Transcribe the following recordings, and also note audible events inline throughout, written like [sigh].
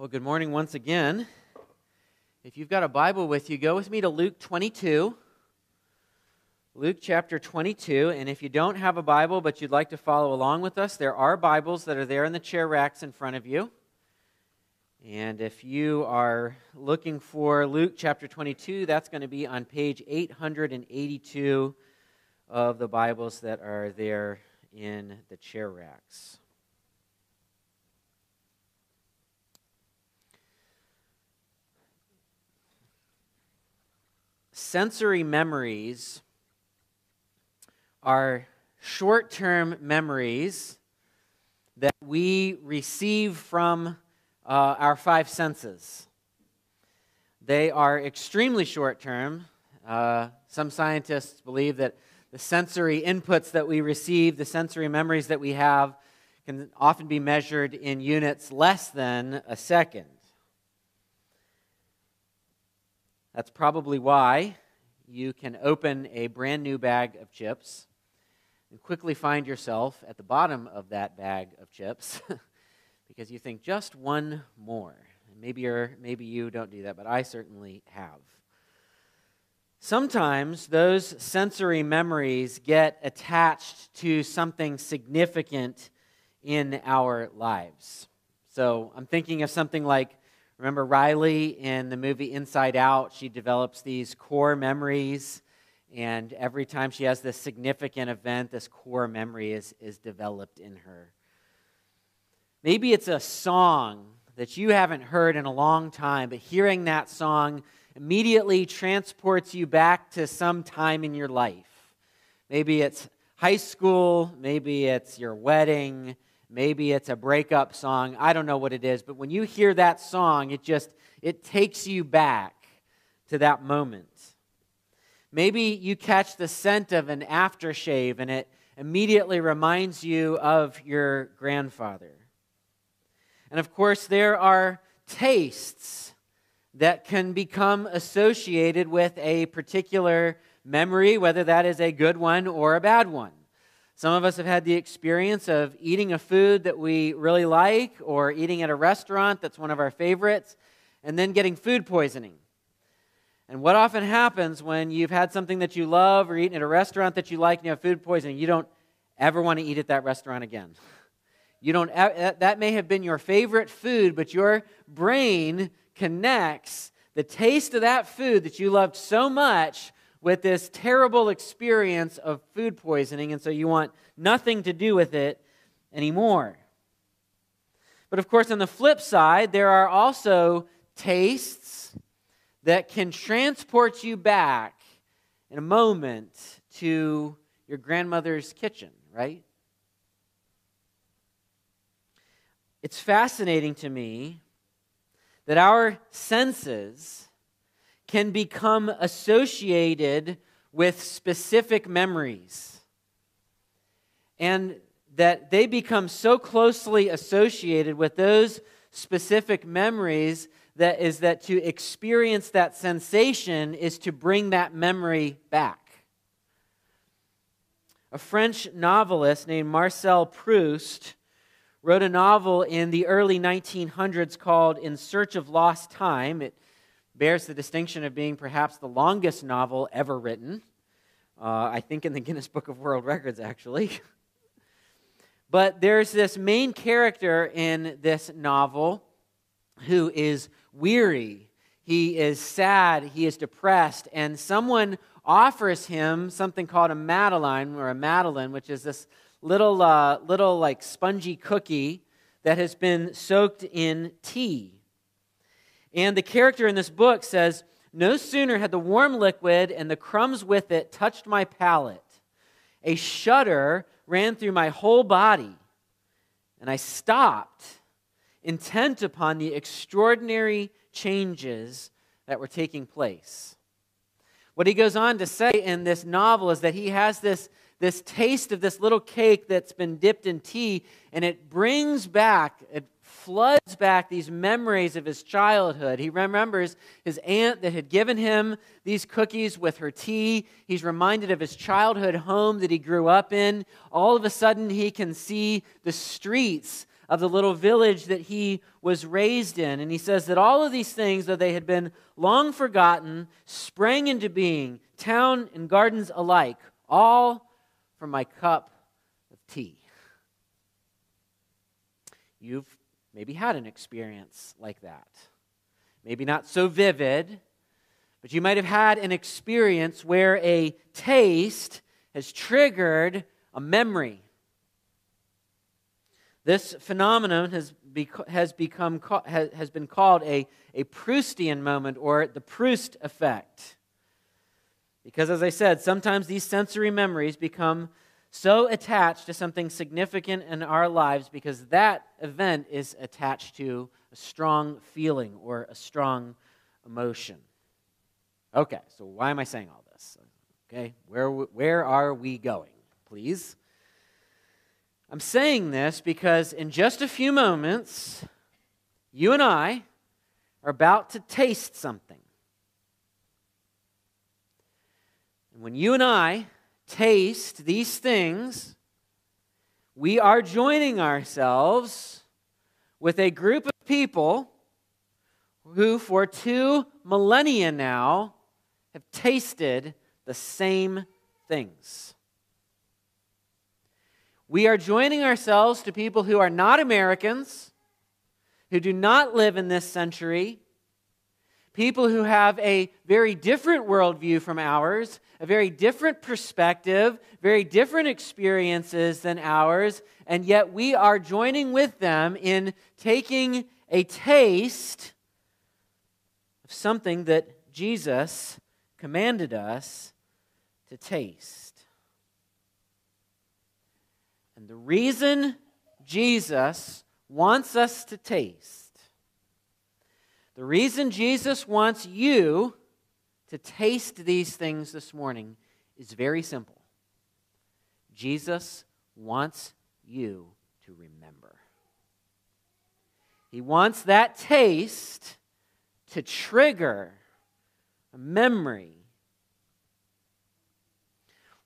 Well, good morning once again. If you've got a Bible with you, go with me to Luke 22. Luke chapter 22. And if you don't have a Bible but you'd like to follow along with us, there are Bibles that are there in the chair racks in front of you. And if you are looking for Luke chapter 22, that's going to be on page 882 of the Bibles that are there in the chair racks. Sensory memories are short term memories that we receive from uh, our five senses. They are extremely short term. Uh, some scientists believe that the sensory inputs that we receive, the sensory memories that we have, can often be measured in units less than a second. That's probably why you can open a brand new bag of chips and quickly find yourself at the bottom of that bag of chips [laughs] because you think just one more. Maybe, you're, maybe you don't do that, but I certainly have. Sometimes those sensory memories get attached to something significant in our lives. So I'm thinking of something like Remember Riley in the movie Inside Out? She develops these core memories, and every time she has this significant event, this core memory is, is developed in her. Maybe it's a song that you haven't heard in a long time, but hearing that song immediately transports you back to some time in your life. Maybe it's high school, maybe it's your wedding, Maybe it's a breakup song. I don't know what it is, but when you hear that song, it just it takes you back to that moment. Maybe you catch the scent of an aftershave and it immediately reminds you of your grandfather. And of course, there are tastes that can become associated with a particular memory, whether that is a good one or a bad one. Some of us have had the experience of eating a food that we really like or eating at a restaurant that's one of our favorites and then getting food poisoning. And what often happens when you've had something that you love or eaten at a restaurant that you like and you have food poisoning, you don't ever want to eat at that restaurant again. You don't that may have been your favorite food, but your brain connects the taste of that food that you loved so much with this terrible experience of food poisoning, and so you want nothing to do with it anymore. But of course, on the flip side, there are also tastes that can transport you back in a moment to your grandmother's kitchen, right? It's fascinating to me that our senses can become associated with specific memories. And that they become so closely associated with those specific memories that is that to experience that sensation is to bring that memory back. A French novelist named Marcel Proust wrote a novel in the early 1900s called In Search of Lost Time. It bears the distinction of being perhaps the longest novel ever written. Uh, I think in the Guinness Book of World Records, actually. [laughs] but there's this main character in this novel who is weary. He is sad. He is depressed. And someone offers him something called a Madeline or a Madeleine, which is this little, uh, little like spongy cookie that has been soaked in tea. And the character in this book says, No sooner had the warm liquid and the crumbs with it touched my palate, a shudder ran through my whole body, and I stopped, intent upon the extraordinary changes that were taking place. What he goes on to say in this novel is that he has this, this taste of this little cake that's been dipped in tea, and it brings back, it floods back these memories of his childhood. He remembers his aunt that had given him these cookies with her tea. He's reminded of his childhood home that he grew up in. All of a sudden, he can see the streets of the little village that he was raised in. And he says that all of these things, though they had been long forgotten, sprang into being, town and gardens alike, all from my cup of tea. You've maybe had an experience like that. Maybe not so vivid, but you might have had an experience where a taste has triggered a memory. This phenomenon has, bec- has, become, has been called a, a Proustian moment or the Proust effect. Because, as I said, sometimes these sensory memories become so attached to something significant in our lives because that event is attached to a strong feeling or a strong emotion. Okay, so why am I saying all this? Okay, where, where are we going, please? I'm saying this because in just a few moments, you and I are about to taste something. And when you and I taste these things, we are joining ourselves with a group of people who, for two millennia now, have tasted the same things. We are joining ourselves to people who are not Americans, who do not live in this century, people who have a very different worldview from ours, a very different perspective, very different experiences than ours, and yet we are joining with them in taking a taste of something that Jesus commanded us to taste. And the reason Jesus wants us to taste, the reason Jesus wants you to taste these things this morning is very simple. Jesus wants you to remember. He wants that taste to trigger a memory.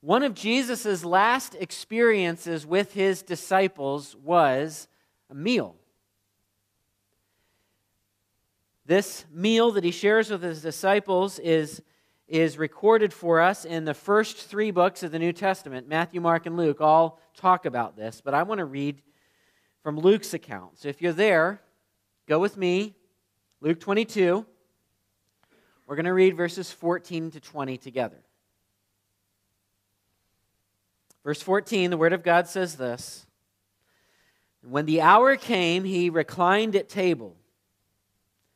One of Jesus' last experiences with his disciples was a meal. This meal that he shares with his disciples is, is recorded for us in the first three books of the New Testament. Matthew, Mark, and Luke all talk about this, but I want to read from Luke's account. So if you're there, go with me. Luke 22. We're going to read verses 14 to 20 together. Verse 14, the Word of God says this When the hour came, he reclined at table,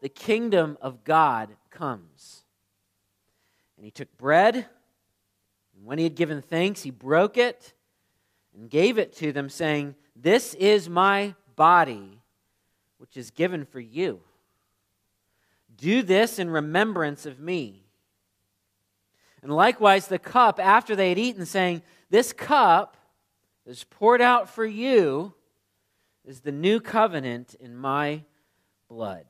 the kingdom of God comes. And he took bread, and when he had given thanks, he broke it and gave it to them, saying, This is my body, which is given for you. Do this in remembrance of me. And likewise, the cup after they had eaten, saying, This cup is poured out for you, is the new covenant in my blood.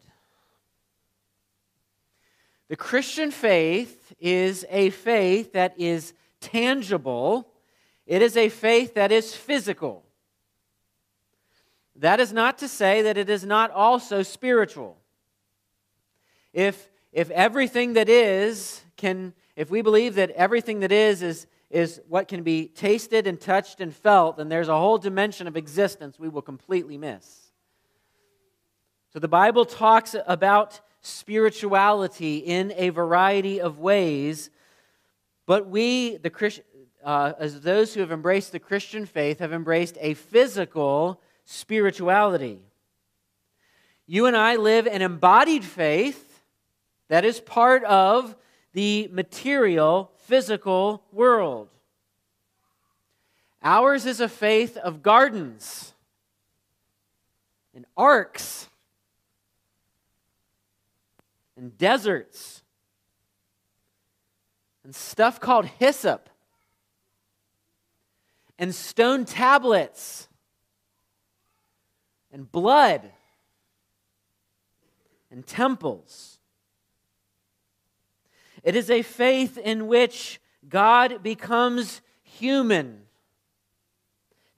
The Christian faith is a faith that is tangible, it is a faith that is physical. That is not to say that it is not also spiritual. If, if everything that is can, if we believe that everything that is is, is what can be tasted and touched and felt, then there's a whole dimension of existence we will completely miss. So the Bible talks about spirituality in a variety of ways, but we, the Christ, uh, as those who have embraced the Christian faith, have embraced a physical spirituality. You and I live an embodied faith that is part of the material, physical world. Ours is a faith of gardens. and arks and deserts. And stuff called hyssop. And stone tablets. And blood. And temples. It is a faith in which God becomes human,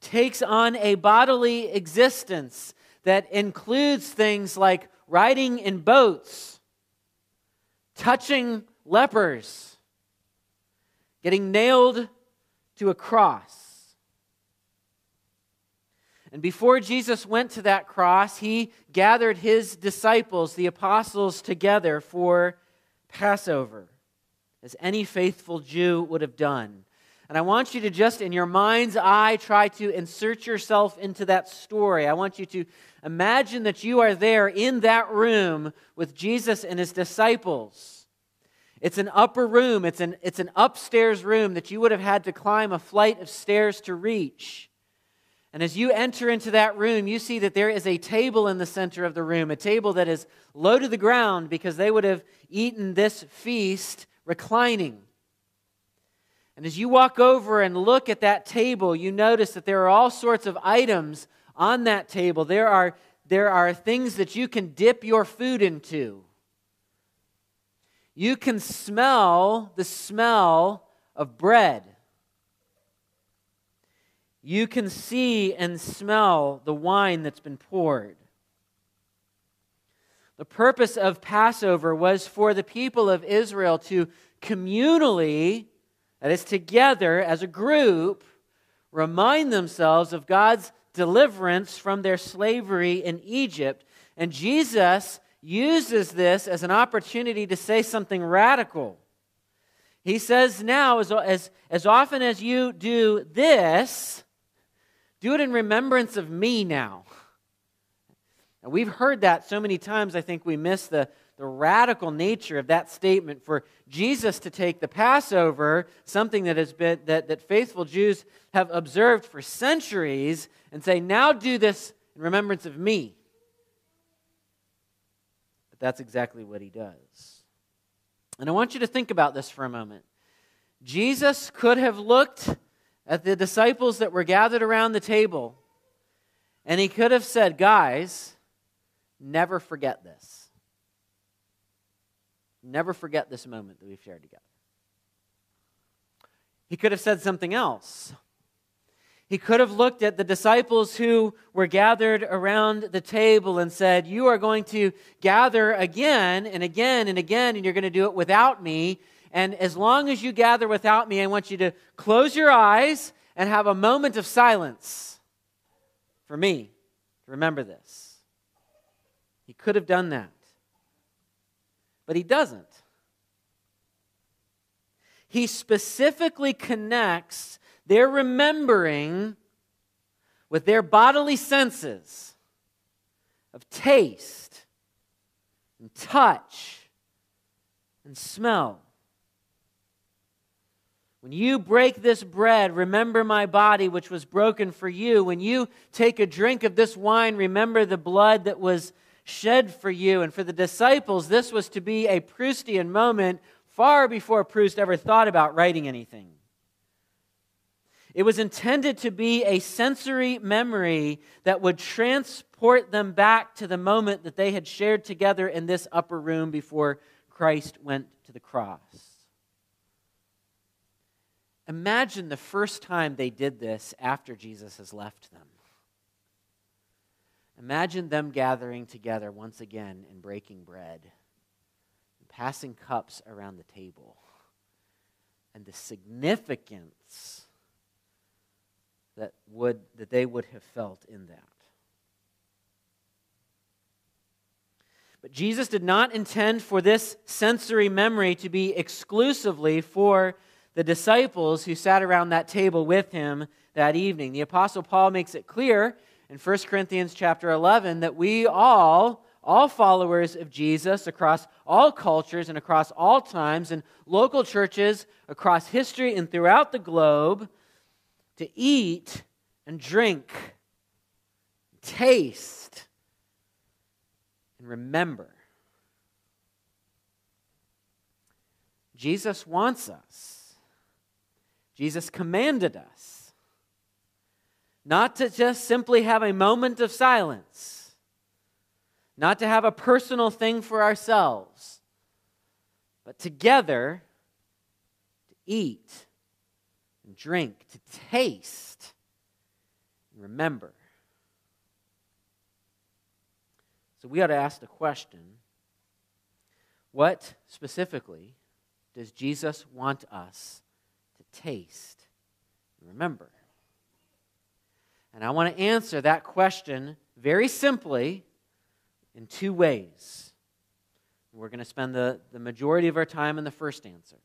takes on a bodily existence that includes things like riding in boats, touching lepers, getting nailed to a cross. And before Jesus went to that cross, he gathered his disciples, the apostles, together for Passover, as any faithful Jew would have done. And I want you to just, in your mind's eye, try to insert yourself into that story. I want you to imagine that you are there in that room with Jesus and his disciples. It's an upper room, it's an, it's an upstairs room that you would have had to climb a flight of stairs to reach. And as you enter into that room, you see that there is a table in the center of the room, a table that is low to the ground because they would have eaten this feast reclining. And as you walk over and look at that table, you notice that there are all sorts of items on that table. There are, there are things that you can dip your food into. You can smell the smell of bread you can see and smell the wine that's been poured. The purpose of Passover was for the people of Israel to communally, that is, together as a group, remind themselves of God's deliverance from their slavery in Egypt. And Jesus uses this as an opportunity to say something radical. He says, Now, as, as, as often as you do this, do it in remembrance of me now. And we've heard that so many times, I think we miss the, the radical nature of that statement for Jesus to take the Passover, something that has been that, that faithful Jews have observed for centuries, and say, now do this in remembrance of me. But that's exactly what he does. And I want you to think about this for a moment. Jesus could have looked at the disciples that were gathered around the table, and he could have said, Guys, never forget this. Never forget this moment that we've shared together. He could have said something else. He could have looked at the disciples who were gathered around the table and said, You are going to gather again and again and again, and you're going to do it without me. And as long as you gather without me, I want you to close your eyes and have a moment of silence for me. To remember this. He could have done that, but he doesn't. He specifically connects their remembering with their bodily senses of taste and touch and smell. When you break this bread, remember my body, which was broken for you. When you take a drink of this wine, remember the blood that was shed for you. And for the disciples, this was to be a Proustian moment far before Proust ever thought about writing anything. It was intended to be a sensory memory that would transport them back to the moment that they had shared together in this upper room before Christ went to the cross. Imagine the first time they did this after Jesus has left them. Imagine them gathering together once again and breaking bread, and passing cups around the table, and the significance that, would, that they would have felt in that. But Jesus did not intend for this sensory memory to be exclusively for the disciples who sat around that table with him that evening. The apostle Paul makes it clear in 1 Corinthians chapter 11 that we all all followers of Jesus across all cultures and across all times and local churches across history and throughout the globe to eat and drink, taste and remember. Jesus wants us. Jesus commanded us not to just simply have a moment of silence, not to have a personal thing for ourselves, but together to eat and drink, to taste and remember. So we ought to ask the question what specifically does Jesus want us to taste and remember? And I want to answer that question very simply in two ways. We're going to spend the, the majority of our time in the first answer.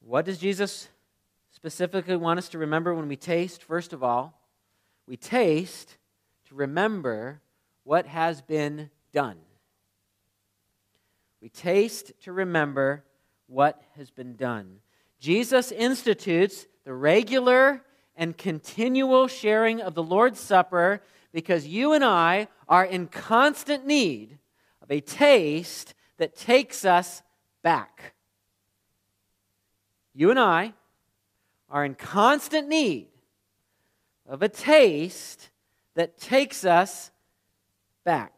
What does Jesus specifically want us to remember when we taste? First of all, we taste to remember what has been done. We taste to remember what has been done. Jesus institutes the regular and continual sharing of the Lord's Supper because you and I are in constant need of a taste that takes us back. You and I are in constant need of a taste that takes us back.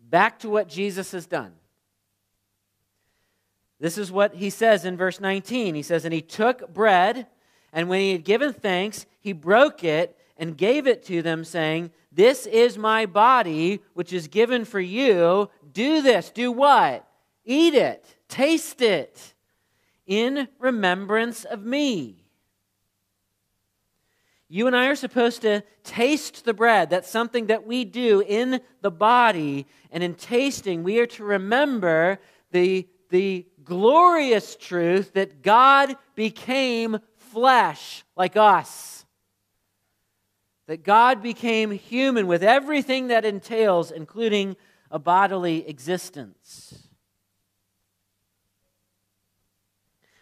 Back to what Jesus has done. This is what he says in verse 19. He says, And he took bread, and when he had given thanks, he broke it and gave it to them, saying, This is my body, which is given for you. Do this. Do what? Eat it. Taste it in remembrance of me. You and I are supposed to taste the bread. That's something that we do in the body. And in tasting, we are to remember the, the glorious truth that God became flesh like us. That God became human with everything that entails, including a bodily existence.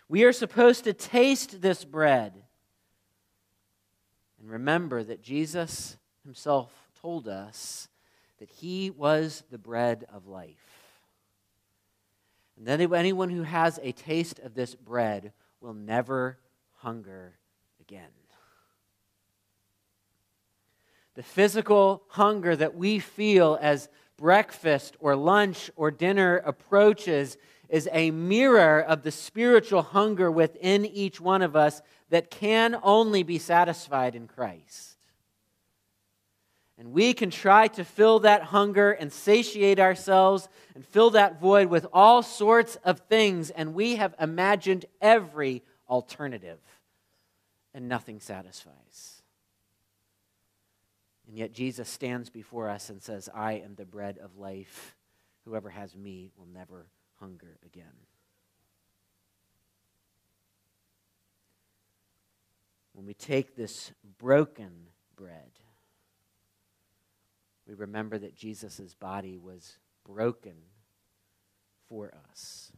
We are supposed to taste this bread and remember that Jesus himself told us that he was the bread of life. And then anyone who has a taste of this bread will never hunger again. The physical hunger that we feel as breakfast or lunch or dinner approaches is a mirror of the spiritual hunger within each one of us that can only be satisfied in Christ. And we can try to fill that hunger and satiate ourselves and fill that void with all sorts of things. And we have imagined every alternative, and nothing satisfies. And yet Jesus stands before us and says, I am the bread of life. Whoever has me will never hunger again. When we take this broken bread, we remember that Jesus' body was broken for us.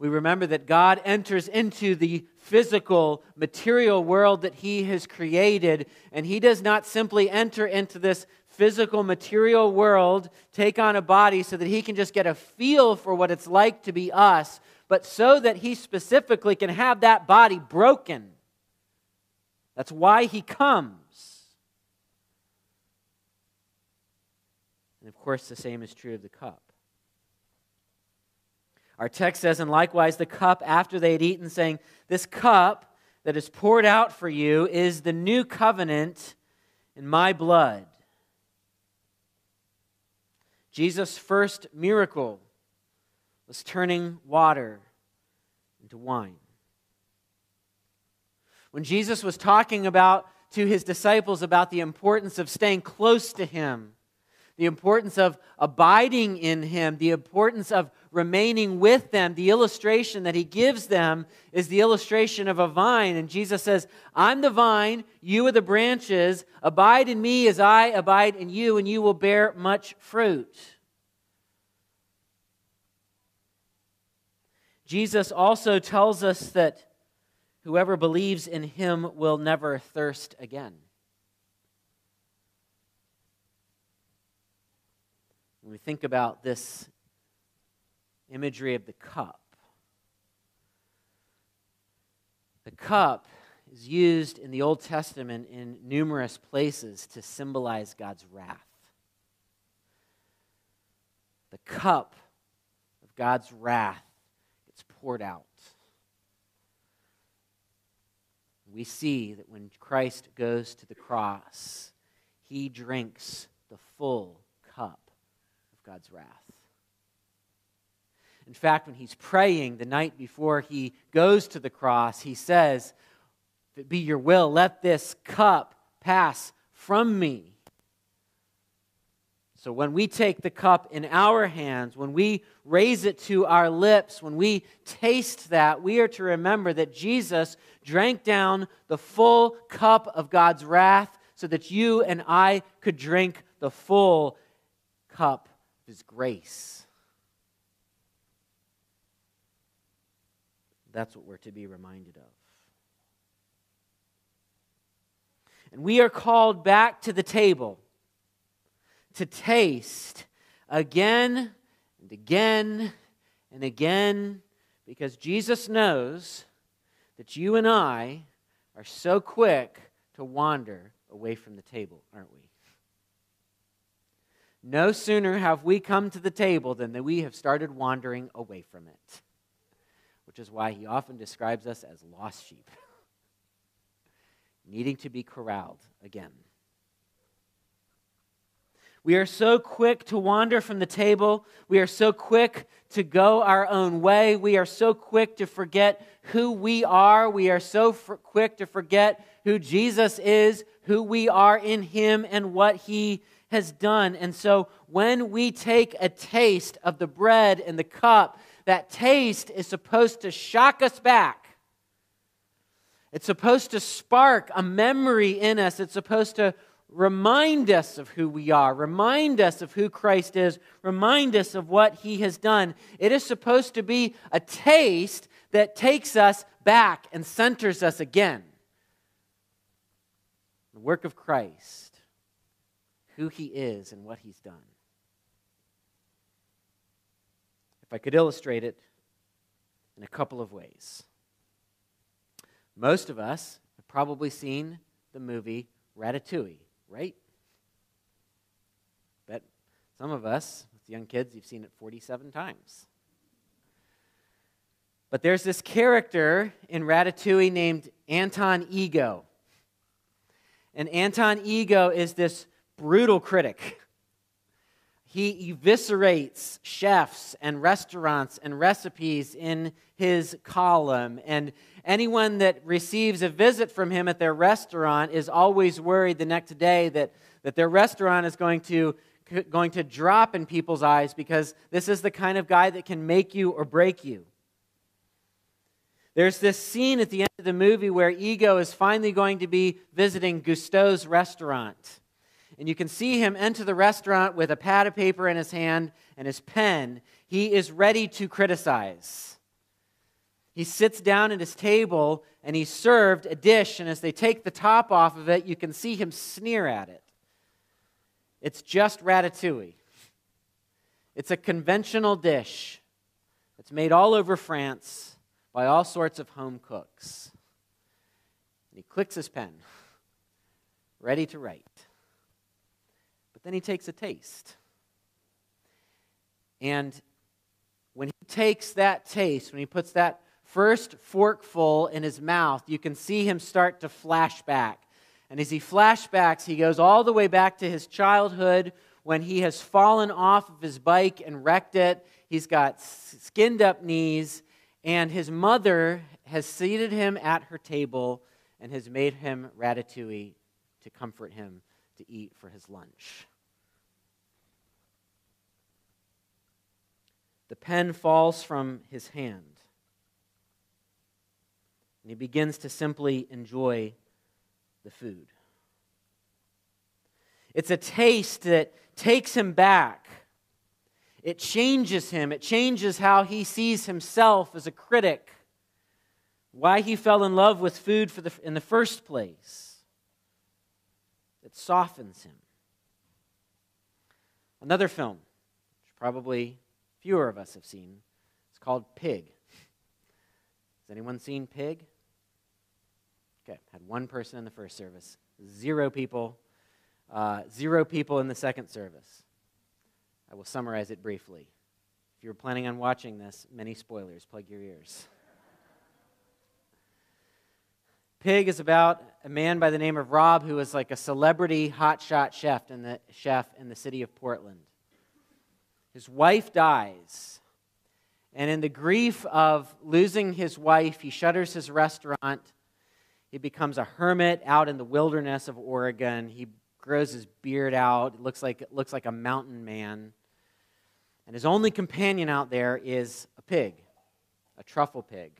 We remember that God enters into the physical, material world that He has created, and He does not simply enter into this physical, material world, take on a body so that He can just get a feel for what it's like to be us, but so that He specifically can have that body broken. That's why He comes. And of course, the same is true of the cup. Our text says, and likewise the cup after they had eaten, saying, This cup that is poured out for you is the new covenant in my blood. Jesus' first miracle was turning water into wine. When Jesus was talking about to his disciples about the importance of staying close to him, the importance of abiding in Him, the importance of remaining with them. The illustration that He gives them is the illustration of a vine. And Jesus says, I'm the vine, you are the branches. Abide in me as I abide in you, and you will bear much fruit. Jesus also tells us that whoever believes in him will never thirst again. When we think about this imagery of the cup. The cup is used in the Old Testament in numerous places to symbolize God's wrath. The cup of God's wrath gets poured out. We see that when Christ goes to the cross, he drinks the full God's wrath. In fact, when he's praying the night before he goes to the cross, he says, If it be your will, let this cup pass from me. So when we take the cup in our hands, when we raise it to our lips, when we taste that, we are to remember that Jesus drank down the full cup of God's wrath so that you and I could drink the full cup His grace. That's what we're to be reminded of. And we are called back to the table to taste again and again and again because Jesus knows that you and I are so quick to wander away from the table, aren't we? No sooner have we come to the table than that we have started wandering away from it which is why he often describes us as lost sheep, needing to be corralled again. We are so quick to wander from the table. We are so quick to go our own way. We are so quick to forget who we are. We are so quick to forget who Jesus is, who we are in Him, and what He has done. And so when we take a taste of the bread and the cup that taste is supposed to shock us back. It's supposed to spark a memory in us. It's supposed to remind us of who we are, remind us of who Christ is, remind us of what he has done. It is supposed to be a taste that takes us back and centers us again. The work of Christ, who he is, and what he's done. If I could illustrate it in a couple of ways. Most of us have probably seen the movie Ratatouille, right? Bet some of us, with young kids, you've seen it 47 times. But there's this character in Ratatouille named Anton Ego. And Anton Ego is this brutal critic he eviscerates chefs and restaurants and recipes in his column. And anyone that receives a visit from him at their restaurant is always worried the next day that, that their restaurant is going to, going to drop in people's eyes because this is the kind of guy that can make you or break you. There's this scene at the end of the movie where Ego is finally going to be visiting Gusteau's restaurant and you can see him enter the restaurant with a pad of paper in his hand and his pen. He is ready to criticize. He sits down at his table and he's served a dish, and as they take the top off of it, you can see him sneer at it. It's just ratatouille. It's a conventional dish. It's made all over France by all sorts of home cooks. And he clicks his pen, ready to write. Then he takes a taste. And when he takes that taste, when he puts that first forkful in his mouth, you can see him start to flash back. And as he flashbacks, he goes all the way back to his childhood when he has fallen off of his bike and wrecked it. He's got skinned up knees, and his mother has seated him at her table and has made him ratatouille to comfort him to eat for his lunch. The pen falls from his hand. And he begins to simply enjoy the food. It's a taste that takes him back. It changes him. It changes how he sees himself as a critic, why he fell in love with food the, in the first place. It softens him. Another film which probably fewer of us have seen. It's called Pig. Has anyone seen Pig? Okay, had one person in the first service, zero people, uh, zero people in the second service. I will summarize it briefly. If you're planning on watching this, many spoilers. Plug your ears. Pig is about a man by the name of Rob who is like a celebrity hotshot chef in the chef in the city of Portland. His wife dies. And in the grief of losing his wife, he shutters his restaurant. He becomes a hermit out in the wilderness of Oregon. He grows his beard out. It looks like, it looks like a mountain man. And his only companion out there is a pig, a truffle pig.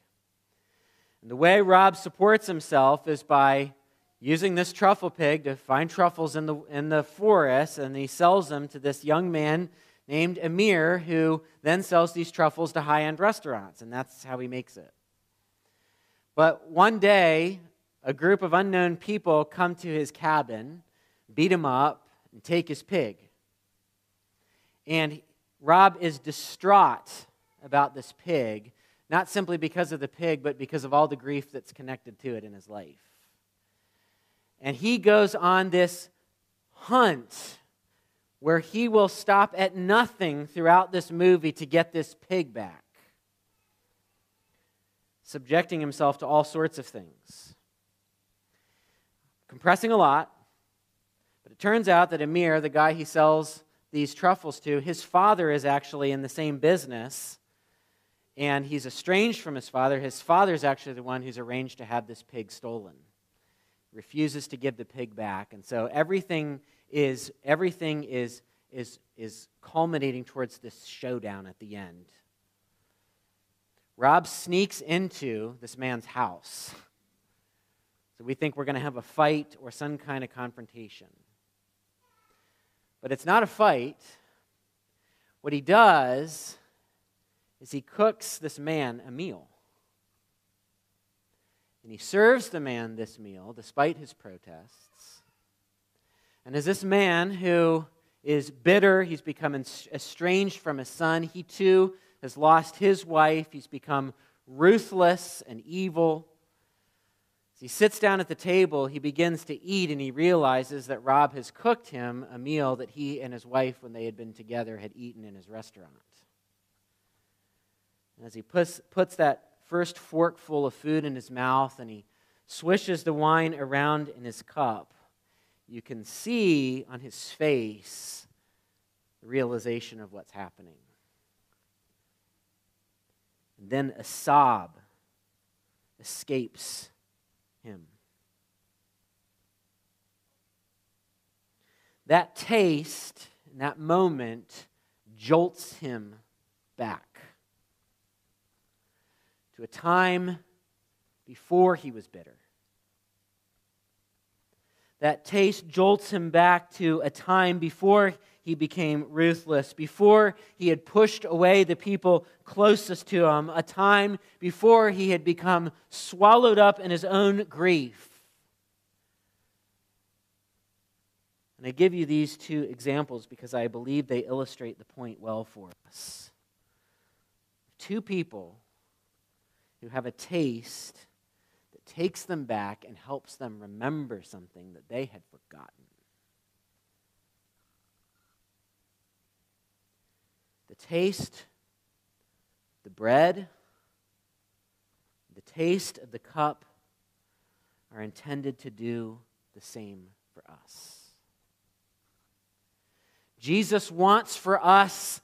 And the way Rob supports himself is by using this truffle pig to find truffles in the, in the forest, and he sells them to this young man named Amir, who then sells these truffles to high end restaurants, and that's how he makes it. But one day, a group of unknown people come to his cabin, beat him up, and take his pig. And Rob is distraught about this pig, not simply because of the pig, but because of all the grief that's connected to it in his life. And he goes on this hunt where he will stop at nothing throughout this movie to get this pig back, subjecting himself to all sorts of things. Compressing a lot, but it turns out that Amir, the guy he sells these truffles to, his father is actually in the same business, and he's estranged from his father. His father is actually the one who's arranged to have this pig stolen. Refuses to give the pig back, and so everything is everything is is is culminating towards this showdown at the end. Rob sneaks into this man's house. So we think we're going to have a fight or some kind of confrontation. But it's not a fight. What he does is he cooks this man a meal. And he serves the man this meal despite his protests. And as this man who is bitter, he's become estranged from his son, he too has lost his wife, he's become ruthless and evil. As he sits down at the table, he begins to eat and he realizes that Rob has cooked him a meal that he and his wife, when they had been together, had eaten in his restaurant. And as he puts, puts that first forkful of food in his mouth and he swishes the wine around in his cup, you can see on his face the realization of what's happening. And then a sob escapes him. That taste, in that moment, jolts him back to a time before he was bitter. That taste jolts him back to a time before he became ruthless, before he had pushed away the people closest to him, a time before he had become swallowed up in his own grief. And I give you these two examples because I believe they illustrate the point well for us. Two people who have a taste takes them back and helps them remember something that they had forgotten. The taste, the bread, the taste of the cup are intended to do the same for us. Jesus wants for us,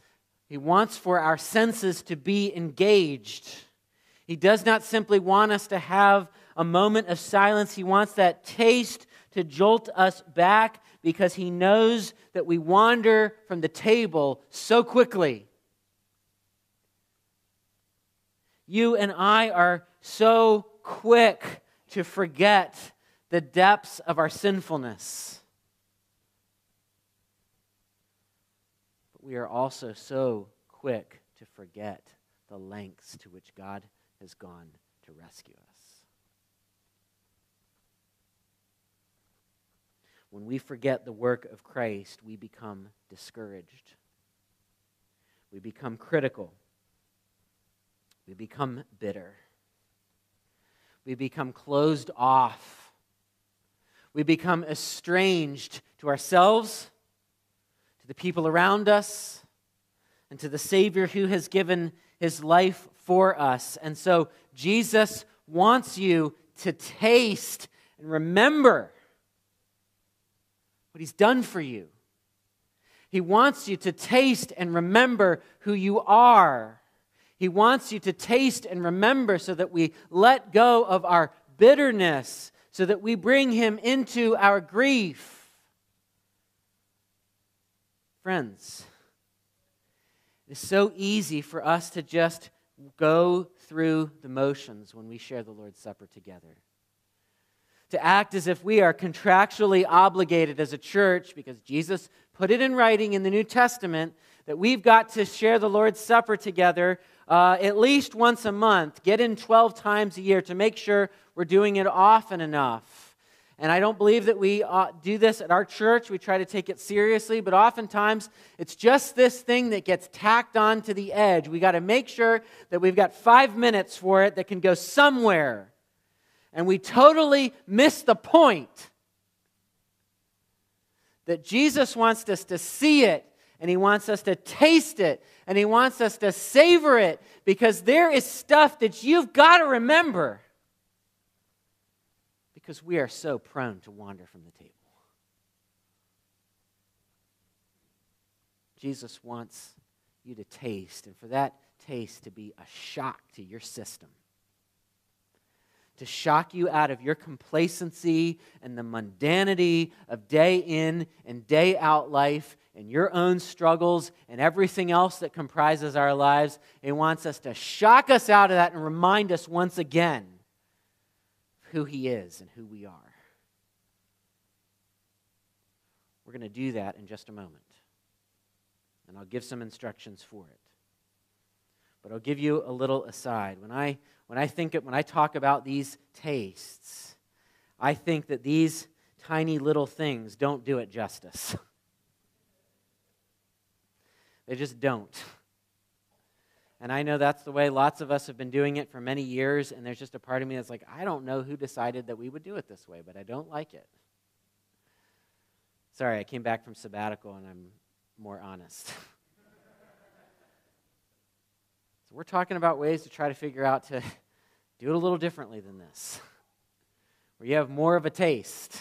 He wants for our senses to be engaged. He does not simply want us to have a moment of silence, He wants that taste to jolt us back because he knows that we wander from the table so quickly. You and I are so quick to forget the depths of our sinfulness. But we are also so quick to forget the lengths to which God has gone to rescue us. When we forget the work of Christ, we become discouraged. we become critical, we become bitter, we become closed off, we become estranged to ourselves, to the people around us, and to the Savior who has given his life for us. And so Jesus wants you to taste and remember what he's done for you. He wants you to taste and remember who you are. He wants you to taste and remember so that we let go of our bitterness, so that we bring Him into our grief. Friends, it's so easy for us to just go through the motions when we share the Lord's Supper together to act as if we are contractually obligated as a church because Jesus put it in writing in the New Testament that we've got to share the Lord's Supper together uh, at least once a month, get in 12 times a year to make sure we're doing it often enough. And I don't believe that we uh, do this at our church. We try to take it seriously, but oftentimes it's just this thing that gets tacked on to the edge. We got to make sure that we've got five minutes for it that can go somewhere and we totally miss the point that Jesus wants us to see it and he wants us to taste it and he wants us to savor it because there is stuff that you've got to remember because we are so prone to wander from the table. Jesus wants you to taste, and for that taste to be a shock to your system to shock you out of your complacency and the mundanity of day in and day out life and your own struggles and everything else that comprises our lives. He wants us to shock us out of that and remind us once again who He is and who we are. We're going to do that in just a moment. And I'll give some instructions for it. But I'll give you a little aside. When I when I think when I talk about these tastes, I think that these tiny little things don't do it justice. [laughs] they just don't. And I know that's the way lots of us have been doing it for many years, and there's just a part of me that's like, I don't know who decided that we would do it this way, but I don't like it. Sorry, I came back from sabbatical and I'm more honest. [laughs] we're talking about ways to try to figure out to [laughs] do it a little differently than this, [laughs] where you have more of a taste.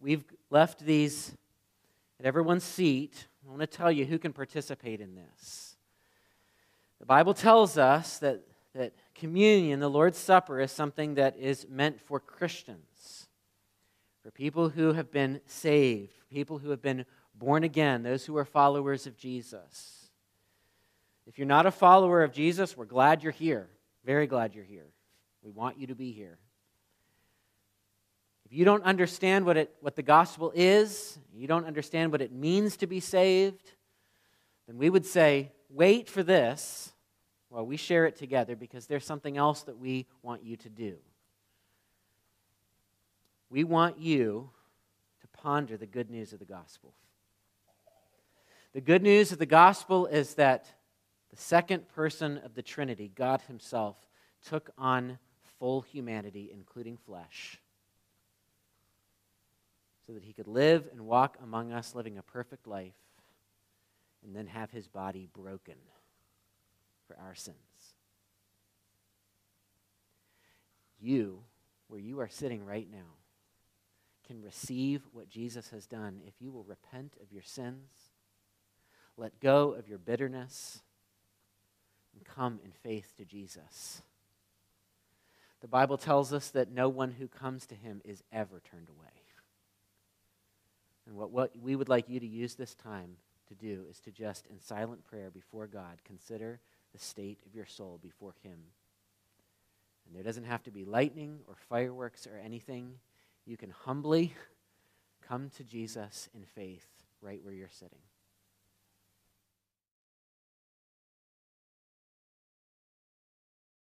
We've left these at everyone's seat. I want to tell you who can participate in this. The Bible tells us that, that communion, the Lord's Supper, is something that is meant for Christians, for people who have been saved, people who have been born again, those who are followers of Jesus. If you're not a follower of Jesus, we're glad you're here. Very glad you're here. We want you to be here. If you don't understand what, it, what the gospel is, you don't understand what it means to be saved, then we would say, wait for this while we share it together because there's something else that we want you to do. We want you to ponder the good news of the gospel. The good news of the gospel is that the second person of the Trinity, God Himself, took on full humanity, including flesh, so that He could live and walk among us, living a perfect life, and then have His body broken for our sins. You, where you are sitting right now, can receive what Jesus has done if you will repent of your sins, let go of your bitterness and come in faith to Jesus. The Bible tells us that no one who comes to him is ever turned away. And what, what we would like you to use this time to do is to just, in silent prayer before God, consider the state of your soul before him. And there doesn't have to be lightning or fireworks or anything. You can humbly come to Jesus in faith right where you're sitting.